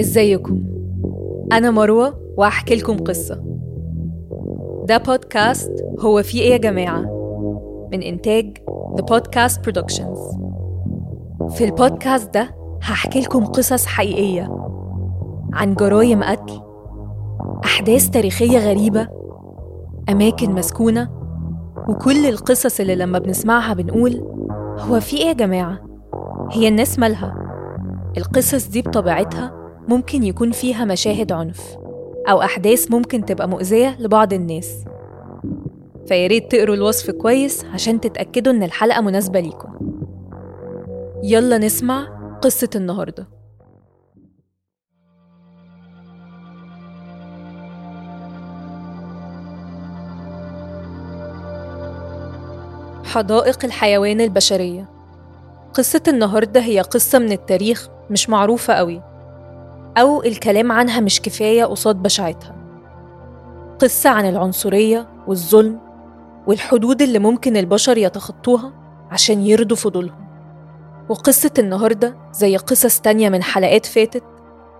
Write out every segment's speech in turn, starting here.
إزيكم؟ أنا مروة وهحكي لكم قصة. ده بودكاست هو في إيه يا جماعة؟ من إنتاج The Podcast Productions. في البودكاست ده هحكي لكم قصص حقيقية عن جرايم قتل أحداث تاريخية غريبة أماكن مسكونة وكل القصص اللي لما بنسمعها بنقول هو في إيه يا جماعة؟ هي الناس مالها؟ القصص دي بطبيعتها ممكن يكون فيها مشاهد عنف أو أحداث ممكن تبقى مؤذية لبعض الناس. فياريت تقروا الوصف كويس عشان تتأكدوا إن الحلقة مناسبة ليكم. يلا نسمع قصة النهارده. حدائق الحيوان البشرية. قصة النهاردة هي قصة من التاريخ مش معروفة قوي. أو الكلام عنها مش كفاية قصاد بشاعتها. قصة عن العنصرية والظلم والحدود اللي ممكن البشر يتخطوها عشان يرضوا فضولهم. وقصة النهاردة زي قصص تانية من حلقات فاتت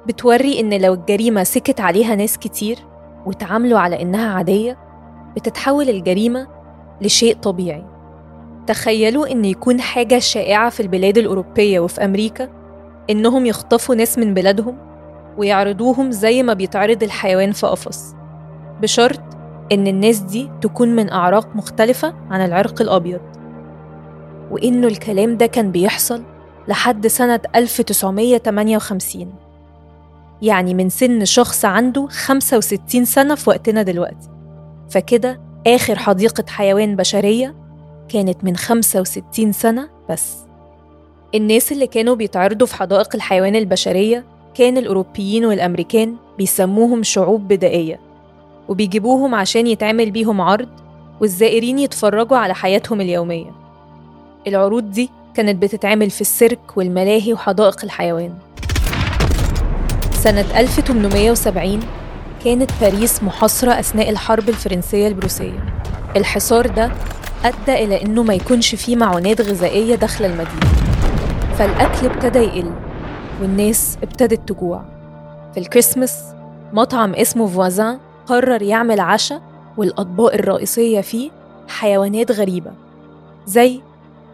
بتوري إن لو الجريمة سكت عليها ناس كتير وتعاملوا على إنها عادية بتتحول الجريمة لشيء طبيعي. تخيلوا إن يكون حاجة شائعة في البلاد الأوروبية وفي أمريكا إنهم يخطفوا ناس من بلادهم ويعرضوهم زي ما بيتعرض الحيوان في قفص. بشرط إن الناس دي تكون من أعراق مختلفة عن العرق الأبيض. وإنه الكلام ده كان بيحصل لحد سنة 1958 يعني من سن شخص عنده 65 سنة في وقتنا دلوقتي. فكده آخر حديقة حيوان بشرية كانت من 65 سنة بس. الناس اللي كانوا بيتعرضوا في حدائق الحيوان البشرية كان الأوروبيين والأمريكان بيسموهم شعوب بدائية وبيجيبوهم عشان يتعمل بيهم عرض والزائرين يتفرجوا على حياتهم اليومية. العروض دي كانت بتتعمل في السيرك والملاهي وحدائق الحيوان. سنة 1870 كانت باريس محاصرة أثناء الحرب الفرنسية البروسية. الحصار ده أدى إلى إنه ما يكونش فيه معونات غذائية داخل المدينة. فالأكل ابتدى يقل. والناس ابتدت تجوع. في الكريسماس مطعم اسمه فوازان قرر يعمل عشاء والأطباق الرئيسية فيه حيوانات غريبة زي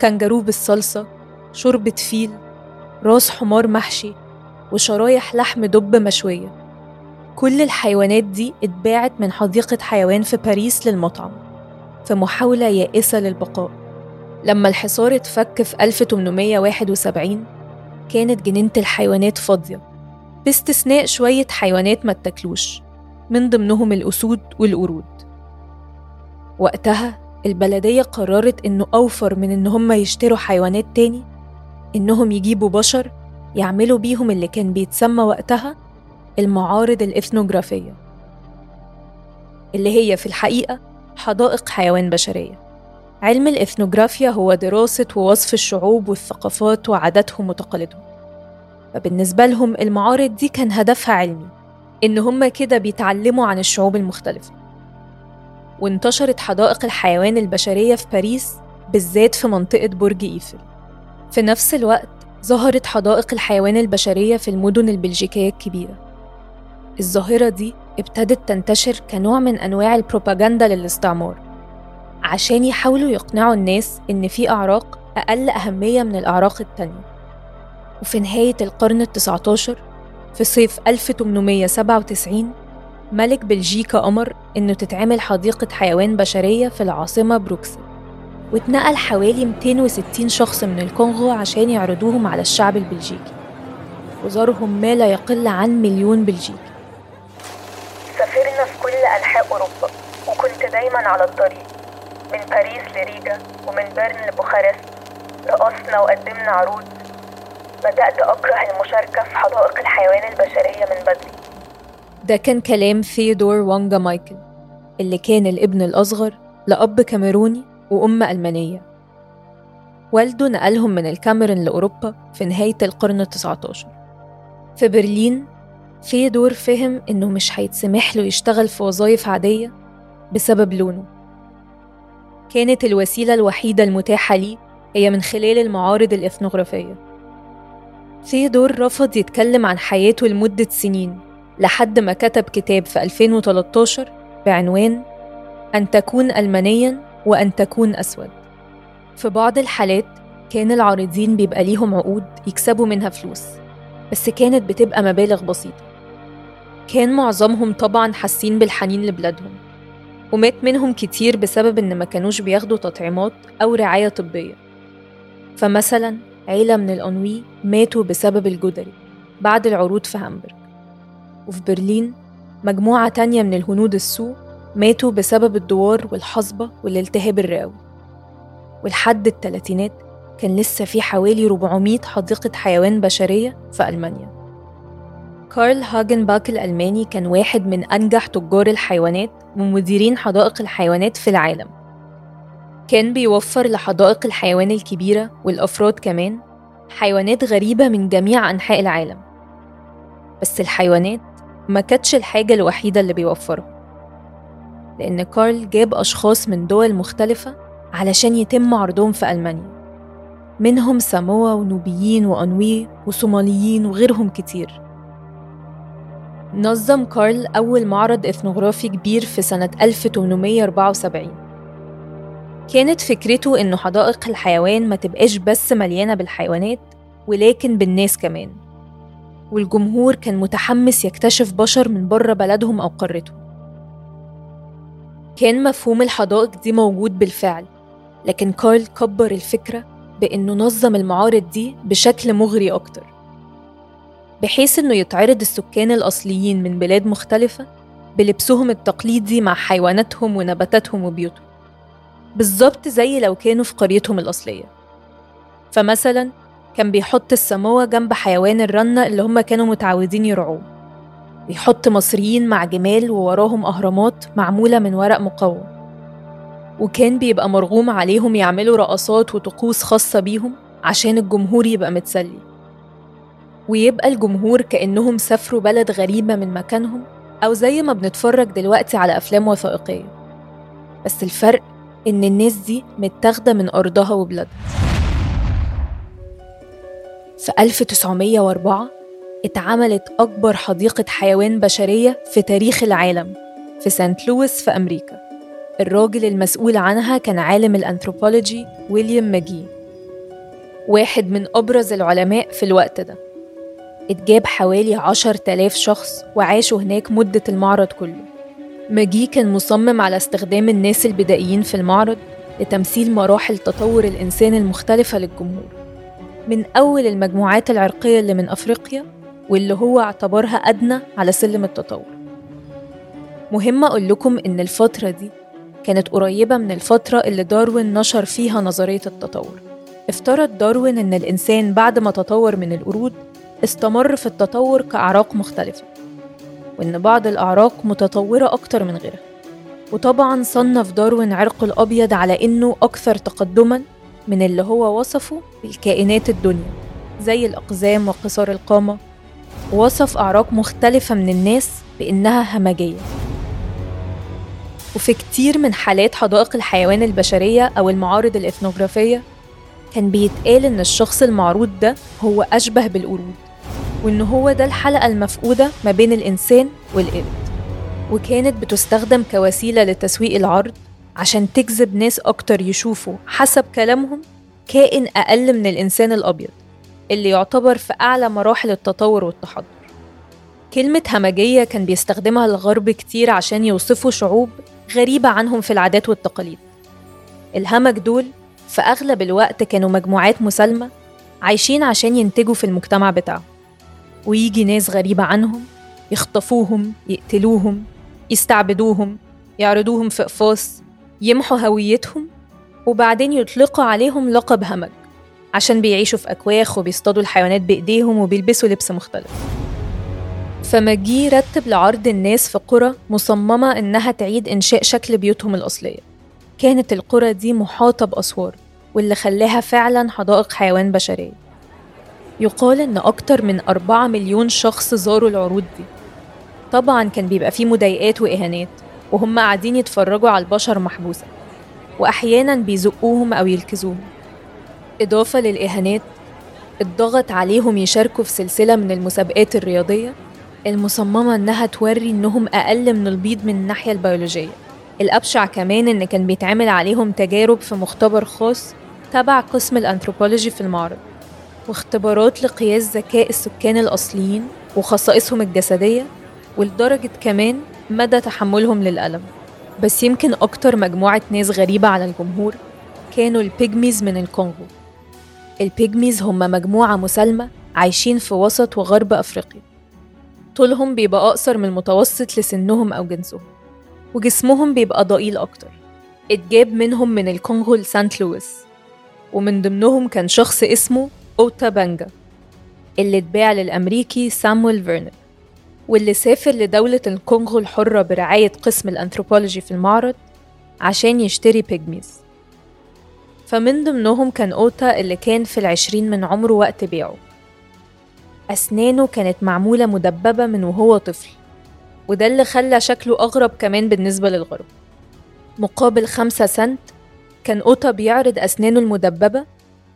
كنجارو بالصلصة شوربة فيل راس حمار محشي وشرايح لحم دب مشوية. كل الحيوانات دي اتباعت من حديقة حيوان في باريس للمطعم في محاولة يائسة للبقاء. لما الحصار اتفك في 1871 كانت جنينة الحيوانات فاضية باستثناء شوية حيوانات ما اتاكلوش من ضمنهم الأسود والقرود. وقتها البلدية قررت إنه أوفر من إن هم يشتروا حيوانات تاني إنهم يجيبوا بشر يعملوا بيهم اللي كان بيتسمى وقتها المعارض الإثنوغرافية اللي هي في الحقيقة حدائق حيوان بشرية. علم الإثنوغرافيا هو دراسة ووصف الشعوب والثقافات وعاداتهم وتقاليدهم. فبالنسبة لهم المعارض دي كان هدفها علمي إن هم كده بيتعلموا عن الشعوب المختلفة. وانتشرت حدائق الحيوان البشرية في باريس بالذات في منطقة برج إيفل. في نفس الوقت ظهرت حدائق الحيوان البشرية في المدن البلجيكية الكبيرة. الظاهرة دي ابتدت تنتشر كنوع من أنواع البروباجندا للاستعمار. عشان يحاولوا يقنعوا الناس إن في أعراق أقل أهمية من الأعراق التانية. وفي نهاية القرن التسعة عشر في صيف 1897 ملك بلجيكا أمر إنه تتعمل حديقة حيوان بشرية في العاصمة بروكسل. واتنقل حوالي 260 شخص من الكونغو عشان يعرضوهم على الشعب البلجيكي. وزارهم ما لا يقل عن مليون بلجيكي. سافرنا في كل أنحاء أوروبا وكنت دايما على الطريق. من باريس لريجا ومن بيرن لبوخارست. رقصنا وقدمنا عروض. بدأت أكره المشاركة في حدائق الحيوان البشرية من بدري. ده كان كلام ثيودور وانجا مايكل اللي كان الابن الأصغر لأب كاميروني وأم ألمانية. والده نقلهم من الكاميرون لأوروبا في نهاية القرن التسعة عشر في برلين ثيودور فهم إنه مش هيتسمح له يشتغل في وظائف عادية بسبب لونه. كانت الوسيلة الوحيدة المتاحة ليه هي من خلال المعارض الإثنوغرافية. ثيودور رفض يتكلم عن حياته لمدة سنين لحد ما كتب كتاب في 2013 بعنوان أن تكون ألمانيا وأن تكون أسود. في بعض الحالات كان العارضين بيبقى ليهم عقود يكسبوا منها فلوس بس كانت بتبقى مبالغ بسيطة. كان معظمهم طبعا حاسين بالحنين لبلادهم. ومات منهم كتير بسبب إن ما كانوش بياخدوا تطعيمات أو رعاية طبية. فمثلا عيلة من الأنوي ماتوا بسبب الجدري بعد العروض في هامبورغ وفي برلين مجموعة تانية من الهنود السوء ماتوا بسبب الدوار والحصبة والالتهاب الرئوي ولحد التلاتينات كان لسه في حوالي 400 حديقة حيوان بشرية في ألمانيا. كارل هاجنباك الألماني كان واحد من أنجح تجار الحيوانات ومديرين حدائق الحيوانات في العالم. كان بيوفر لحدائق الحيوان الكبيرة والأفراد كمان حيوانات غريبة من جميع أنحاء العالم. بس الحيوانات ما كانتش الحاجة الوحيدة اللي بيوفرها لأن كارل جاب أشخاص من دول مختلفة علشان يتم عرضهم في ألمانيا. منهم ساموا ونوبيين وأنوي وصوماليين وغيرهم كتير. نظم كارل أول معرض إثنوغرافي كبير في سنة 1874 كانت فكرته إنه حدائق الحيوان ما تبقاش بس مليانة بالحيوانات ولكن بالناس كمان. والجمهور كان متحمس يكتشف بشر من بره بلدهم أو قارتهم كان مفهوم الحدائق دي موجود بالفعل لكن كارل كبر الفكرة بإنه نظم المعارض دي بشكل مغري أكتر. بحيث إنه يتعرض السكان الأصليين من بلاد مختلفة بلبسهم التقليدي مع حيواناتهم ونباتاتهم وبيوتهم. بالظبط زي لو كانوا في قريتهم الأصلية. فمثلا كان بيحط السموة جنب حيوان الرنة اللي هم كانوا متعودين يرعوه. بيحط مصريين مع جمال ووراهم أهرامات معمولة من ورق مقوم وكان بيبقى مرغوم عليهم يعملوا رقصات وطقوس خاصة بيهم عشان الجمهور يبقى متسلي. ويبقى الجمهور كأنهم سافروا بلد غريبة من مكانهم أو زي ما بنتفرج دلوقتي على أفلام وثائقية. بس الفرق إن الناس دي متاخدة من أرضها وبلادها. في 1904 اتعملت أكبر حديقة حيوان بشرية في تاريخ العالم في سانت لويس في أمريكا. الراجل المسؤول عنها كان عالم الأنثروبولوجي ويليام ماجي واحد من أبرز العلماء في الوقت ده. اتجاب حوالي عشر تلاف شخص وعاشوا هناك مدة المعرض كله. ماجي كان مصمم على استخدام الناس البدائيين في المعرض لتمثيل مراحل تطور الإنسان المختلفة للجمهور. من أول المجموعات العرقية اللي من أفريقيا واللي هو اعتبرها أدنى على سلم التطور. مهم أقول لكم إن الفترة دي كانت قريبة من الفترة اللي داروين نشر فيها نظرية التطور. افترض داروين إن الإنسان بعد ما تطور من القرود استمر في التطور كأعراق مختلفة وإن بعض الأعراق متطورة أكتر من غيرها. وطبعا صنف داروين عرق الأبيض على إنه أكثر تقدما من اللي هو وصفه بالكائنات الدنيا زي الأقزام وقصار القامة. ووصف أعراق مختلفة من الناس بإنها همجية. وفي كتير من حالات حدائق الحيوان البشرية أو المعارض الإثنوغرافية كان بيتقال إن الشخص المعروض ده هو أشبه بالقرود. وإن هو ده الحلقة المفقودة ما بين الإنسان والقرد وكانت بتستخدم كوسيلة لتسويق العرض عشان تجذب ناس أكتر يشوفوا حسب كلامهم كائن أقل من الإنسان الأبيض اللي يعتبر في أعلى مراحل التطور والتحضر. كلمة همجية كان بيستخدمها الغرب كتير عشان يوصفوا شعوب غريبة عنهم في العادات والتقاليد. الهمج دول في أغلب الوقت كانوا مجموعات مسالمة عايشين عشان ينتجوا في المجتمع بتاعهم. ويجي ناس غريبة عنهم يخطفوهم يقتلوهم يستعبدوهم يعرضوهم في أقفاص يمحوا هويتهم وبعدين يطلقوا عليهم لقب همج عشان بيعيشوا في أكواخ وبيصطادوا الحيوانات بإيديهم وبيلبسوا لبس مختلف. فمجي رتب لعرض الناس في قرى مصممة إنها تعيد إنشاء شكل بيوتهم الأصلية. كانت القرى دي محاطة بأسوار واللي خلاها فعلا حدائق حيوان بشرية. يقال إن أكتر من أربعة مليون شخص زاروا العروض دي. طبعا كان بيبقى فيه مضايقات وإهانات وهم قاعدين يتفرجوا على البشر محبوسة وأحيانا بيزقوهم أو يلكزوهم. إضافة للإهانات اتضغط عليهم يشاركوا في سلسلة من المسابقات الرياضية المصممة إنها توري إنهم أقل من البيض من الناحية البيولوجية. الأبشع كمان إن كان بيتعمل عليهم تجارب في مختبر خاص تبع قسم الأنثروبولوجي في المعرض. واختبارات لقياس ذكاء السكان الأصليين وخصائصهم الجسدية ولدرجة كمان مدى تحملهم للألم. بس يمكن أكتر مجموعة ناس غريبة على الجمهور كانوا ال Pygmies من الكونغو. ال Pygmies هم مجموعة مسالمة عايشين في وسط وغرب أفريقيا. طولهم بيبقى أقصر من المتوسط لسنهم أو جنسهم وجسمهم بيبقى ضئيل أكتر. اتجاب منهم من الكونغو لسانت لويس ومن ضمنهم كان شخص اسمه أوتا بانجا اللي اتباع للأمريكي سامويل فيرنر واللي سافر لدولة الكونغو الحرة برعاية قسم الأنثروبولوجي في المعرض عشان يشتري Pygmies. فمن ضمنهم كان أوتا اللي كان في العشرين من عمره وقت بيعه. أسنانه كانت معمولة مدببة من وهو طفل وده اللي خلى شكله أغرب كمان بالنسبة للغرب. مقابل خمسة سنت كان أوتا بيعرض أسنانه المدببة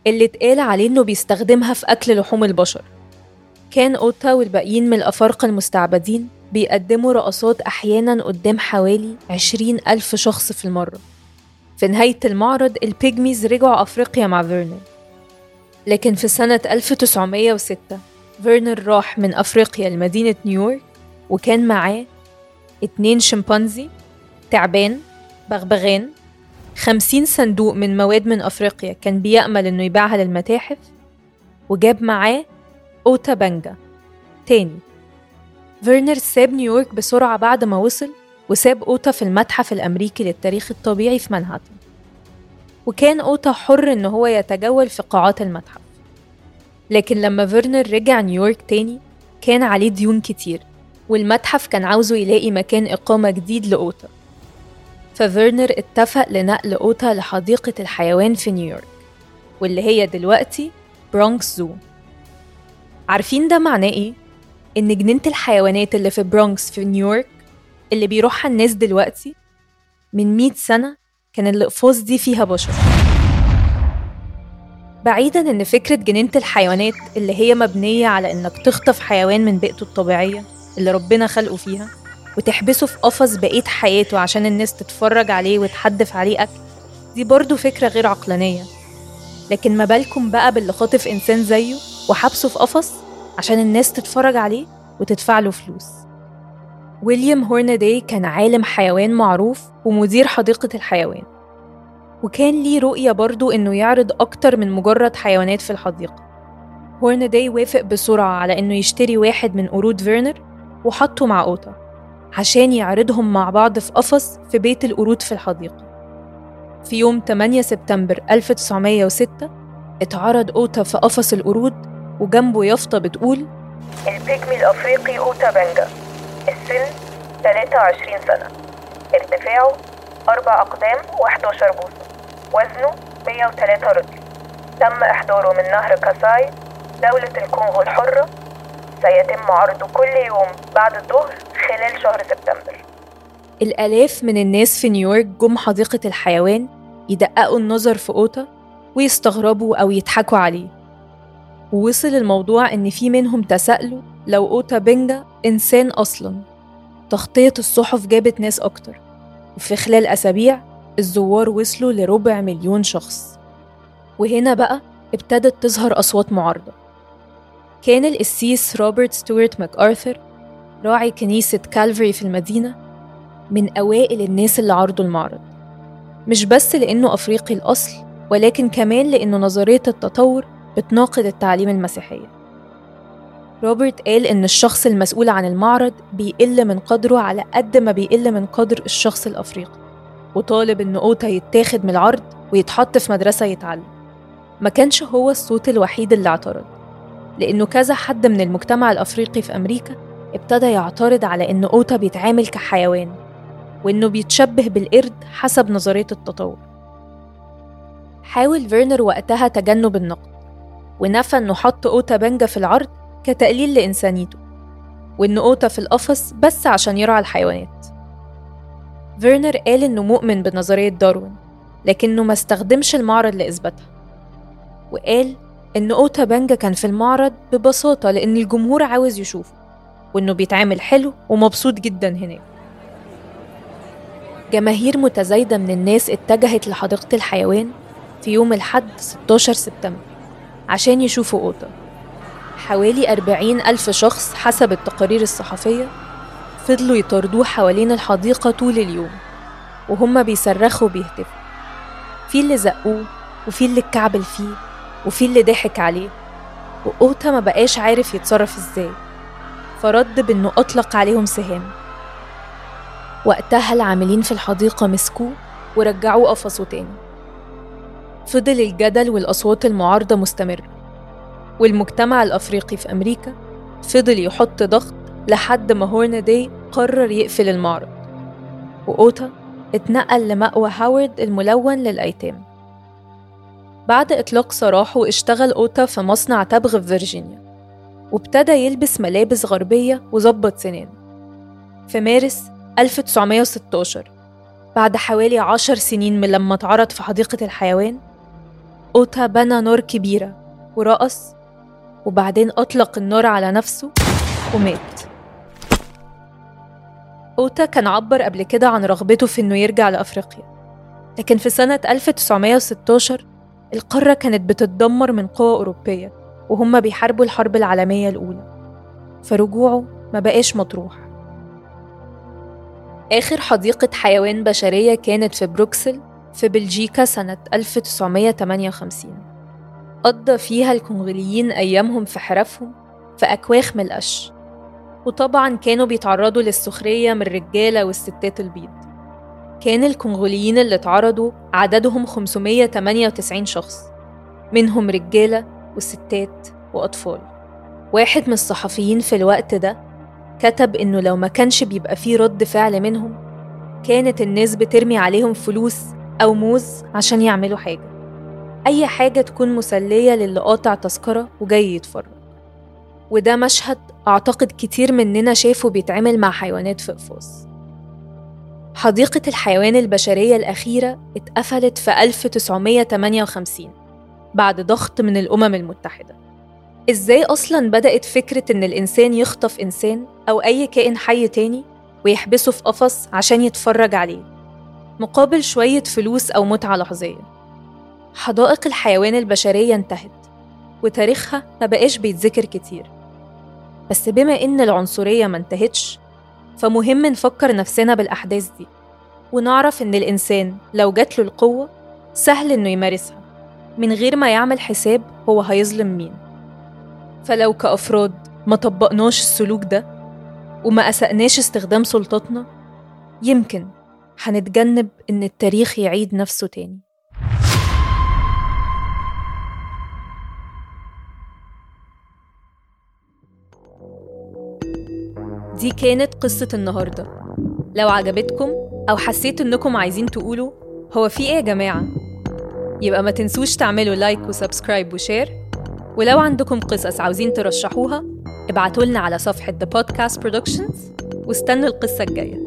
اللي اتقال عليه إنه بيستخدمها في أكل لحوم البشر. كان أوتا والباقيين من الأفارقة المستعبدين بيقدموا رقصات أحيانا قدام حوالي عشرين ألف شخص في المرة. في نهاية المعرض ال Pygmies رجعوا أفريقيا مع فيرنر. لكن في سنة 1906 فيرنر راح من أفريقيا لمدينة نيويورك وكان معاه اتنين شمبانزي تعبان بغبغان خمسين صندوق من مواد من أفريقيا كان بيأمل إنه يبيعها للمتاحف؟ وجاب معاه أوتا بانجا. تاني فيرنر ساب نيويورك بسرعة بعد ما وصل وساب أوتا في المتحف الأمريكي للتاريخ الطبيعي في منهاتن وكان أوتا حر إن هو يتجول في قاعات المتحف. لكن لما فيرنر رجع نيويورك تاني كان عليه ديون كتير والمتحف كان عاوزه يلاقي مكان إقامة جديد لأوتا. ففيرنر اتفق لنقل أوتا لحديقة الحيوان في نيويورك واللي هي دلوقتي Bronx Zoo عارفين ده معناه إيه؟ إن جنينة الحيوانات اللي في برونكس في نيويورك اللي بيروحها الناس دلوقتي من 100 سنة كان الأقفاص دي فيها بشر بعيدا إن فكرة جنينة الحيوانات اللي هي مبنية على إنك تخطف حيوان من بيئته الطبيعية اللي ربنا خلقه فيها وتحبسه في قفص بقية حياته عشان الناس تتفرج عليه وتحدف عليه أكل. دي برضه فكرة غير عقلانية. لكن ما بالكم بقى باللي خاطف إنسان زيه وحبسه في قفص عشان الناس تتفرج عليه وتدفع له فلوس. ويليام هورناداي كان عالم حيوان معروف ومدير حديقة الحيوان. وكان ليه رؤية برضو إنه يعرض أكتر من مجرد حيوانات في الحديقة. هورناداي وافق بسرعة على إنه يشتري واحد من قرود فيرنر وحطه مع أوتا عشان يعرضهم مع بعض في قفص في بيت القرود في الحديقة. في يوم 8 سبتمبر 1906 اتعرض أوتا في قفص القرود وجنبه يافطة بتقول البيجمي الأفريقي أوتا بانجا السن 23 سنة. ارتفاعه أربع أقدام و11 بوصة. وزنه 103 رطل تم إحضاره من نهر كاساي دولة الكونغو الحرة. سيتم عرضه كل يوم بعد الظهر خلال شهر سبتمبر. الآلاف من الناس في نيويورك جم حديقة الحيوان يدققوا النظر في أوتا ويستغربوا أو يضحكوا عليه. ووصل الموضوع إن في منهم تساءلوا لو أوتا بنجا إنسان أصلا. تغطية الصحف جابت ناس أكتر. وفي خلال أسابيع الزوار وصلوا لربع مليون شخص. وهنا بقى ابتدت تظهر أصوات معارضة. كان القسيس روبرت ستوارت ماكأرثر راعي كنيسة كالفري في المدينة من أوائل الناس اللي عارضوا المعرض. مش بس لأنه أفريقي الأصل ولكن كمان لأنه نظرية التطور بتناقض التعليم المسيحية. روبرت قال إن الشخص المسؤول عن المعرض بيقل من قدره على قد ما بيقل من قدر الشخص الأفريقي وطالب إن أوتا يتاخد من العرض ويتحط في مدرسة يتعلم. ما كانش هو الصوت الوحيد اللي اعترض لأنه كذا حد من المجتمع الأفريقي في أمريكا ابتدى يعترض على إن أوتا بيتعامل كحيوان وإنه بيتشبه بالقرد حسب نظرية التطور. حاول فيرنر وقتها تجنب النقد ونفى إنه حط أوتا بانجا في العرض كتقليل لإنسانيته وإن أوتا في القفص بس عشان يرعى الحيوانات. فيرنر قال إنه مؤمن بنظرية داروين لكنه ما استخدمش المعرض لإثباتها وقال إن أوتا بانجا كان في المعرض ببساطة لأن الجمهور عاوز يشوفه. وإنه بيتعامل حلو ومبسوط جدا هناك. جماهير متزايدة من الناس اتجهت لحديقة الحيوان في يوم الحد 16 سبتمبر عشان يشوفوا أوتا حوالي 40 ألف شخص حسب التقارير الصحفية فضلوا يطاردوه حوالين الحديقة طول اليوم وهم بيصرخوا وبيهتفوا. في اللي زقوه وفي اللي اتكعبل فيه وفي اللي ضحك عليه وأوتا ما بقاش عارف يتصرف إزاي. فرد بإنه أطلق عليهم سهام. وقتها العاملين في الحديقة مسكوه ورجعوه قفصه تاني. فضل الجدل والأصوات المعارضة مستمرة. والمجتمع الأفريقي في أمريكا فضل يحط ضغط لحد ما هورنا داي قرر يقفل المعرض. وأوتا اتنقل لمأوى هاورد الملون للأيتام. بعد إطلاق سراحه اشتغل أوتا في مصنع تبغ في فيرجينيا. وابتدى يلبس ملابس غربية وظبط سنان. في مارس 1916 بعد حوالي عشر سنين من لما اتعرض في حديقة الحيوان أوتا بنى نار كبيرة ورقص وبعدين أطلق النار على نفسه ومات. أوتا كان عبر قبل كده عن رغبته في إنه يرجع لأفريقيا. لكن في سنة 1916 القارة كانت بتتدمر من قوى أوروبية. وهم بيحاربوا الحرب العالمية الأولى. فرجوعه ما بقاش مطروح. آخر حديقة حيوان بشرية كانت في بروكسل في بلجيكا سنة 1958 قضى فيها الكونغوليين أيامهم في حرفهم في أكواخ من القش وطبعا كانوا بيتعرضوا للسخرية من الرجالة والستات البيض. كان الكونغوليين اللي اتعرضوا عددهم 598 شخص. منهم رجالة وستات وأطفال. واحد من الصحفيين في الوقت ده كتب إنه لو ما كانش بيبقى فيه رد فعل منهم كانت الناس بترمي عليهم فلوس أو موز عشان يعملوا حاجة. أي حاجة تكون مسلية للي قاطع تذكرة وجاي يتفرج. وده مشهد أعتقد كتير مننا شافه بيتعمل مع حيوانات في قفاص حديقة الحيوان البشرية الأخيرة اتقفلت في 1958 بعد ضغط من الأمم المتحدة. إزاي أصلاً بدأت فكرة إن الإنسان يخطف إنسان أو أي كائن حي تاني ويحبسه في قفص عشان يتفرج عليه؟ مقابل شوية فلوس أو متعة لحظية. حدائق الحيوان البشرية انتهت وتاريخها ما بقاش بيتذكر كتير. بس بما إن العنصرية ما انتهتش فمهم نفكر نفسنا بالأحداث دي ونعرف إن الإنسان لو جات له القوة سهل إنه يمارسها. من غير ما يعمل حساب هو هيظلم مين. فلو كأفراد ما طبقناش السلوك ده وما أسأناش استخدام سلطتنا يمكن هنتجنب إن التاريخ يعيد نفسه تاني. دي كانت قصة النهاردة. لو عجبتكم أو حسيت إنكم عايزين تقولوا هو في إيه يا جماعة؟ يبقى ما تنسوش تعملوا like و subscribe و share. ولو عندكم قصص عاوزين ترشحوها ابعتولنا على صفحة The Podcast Productions واستنوا القصة الجاية.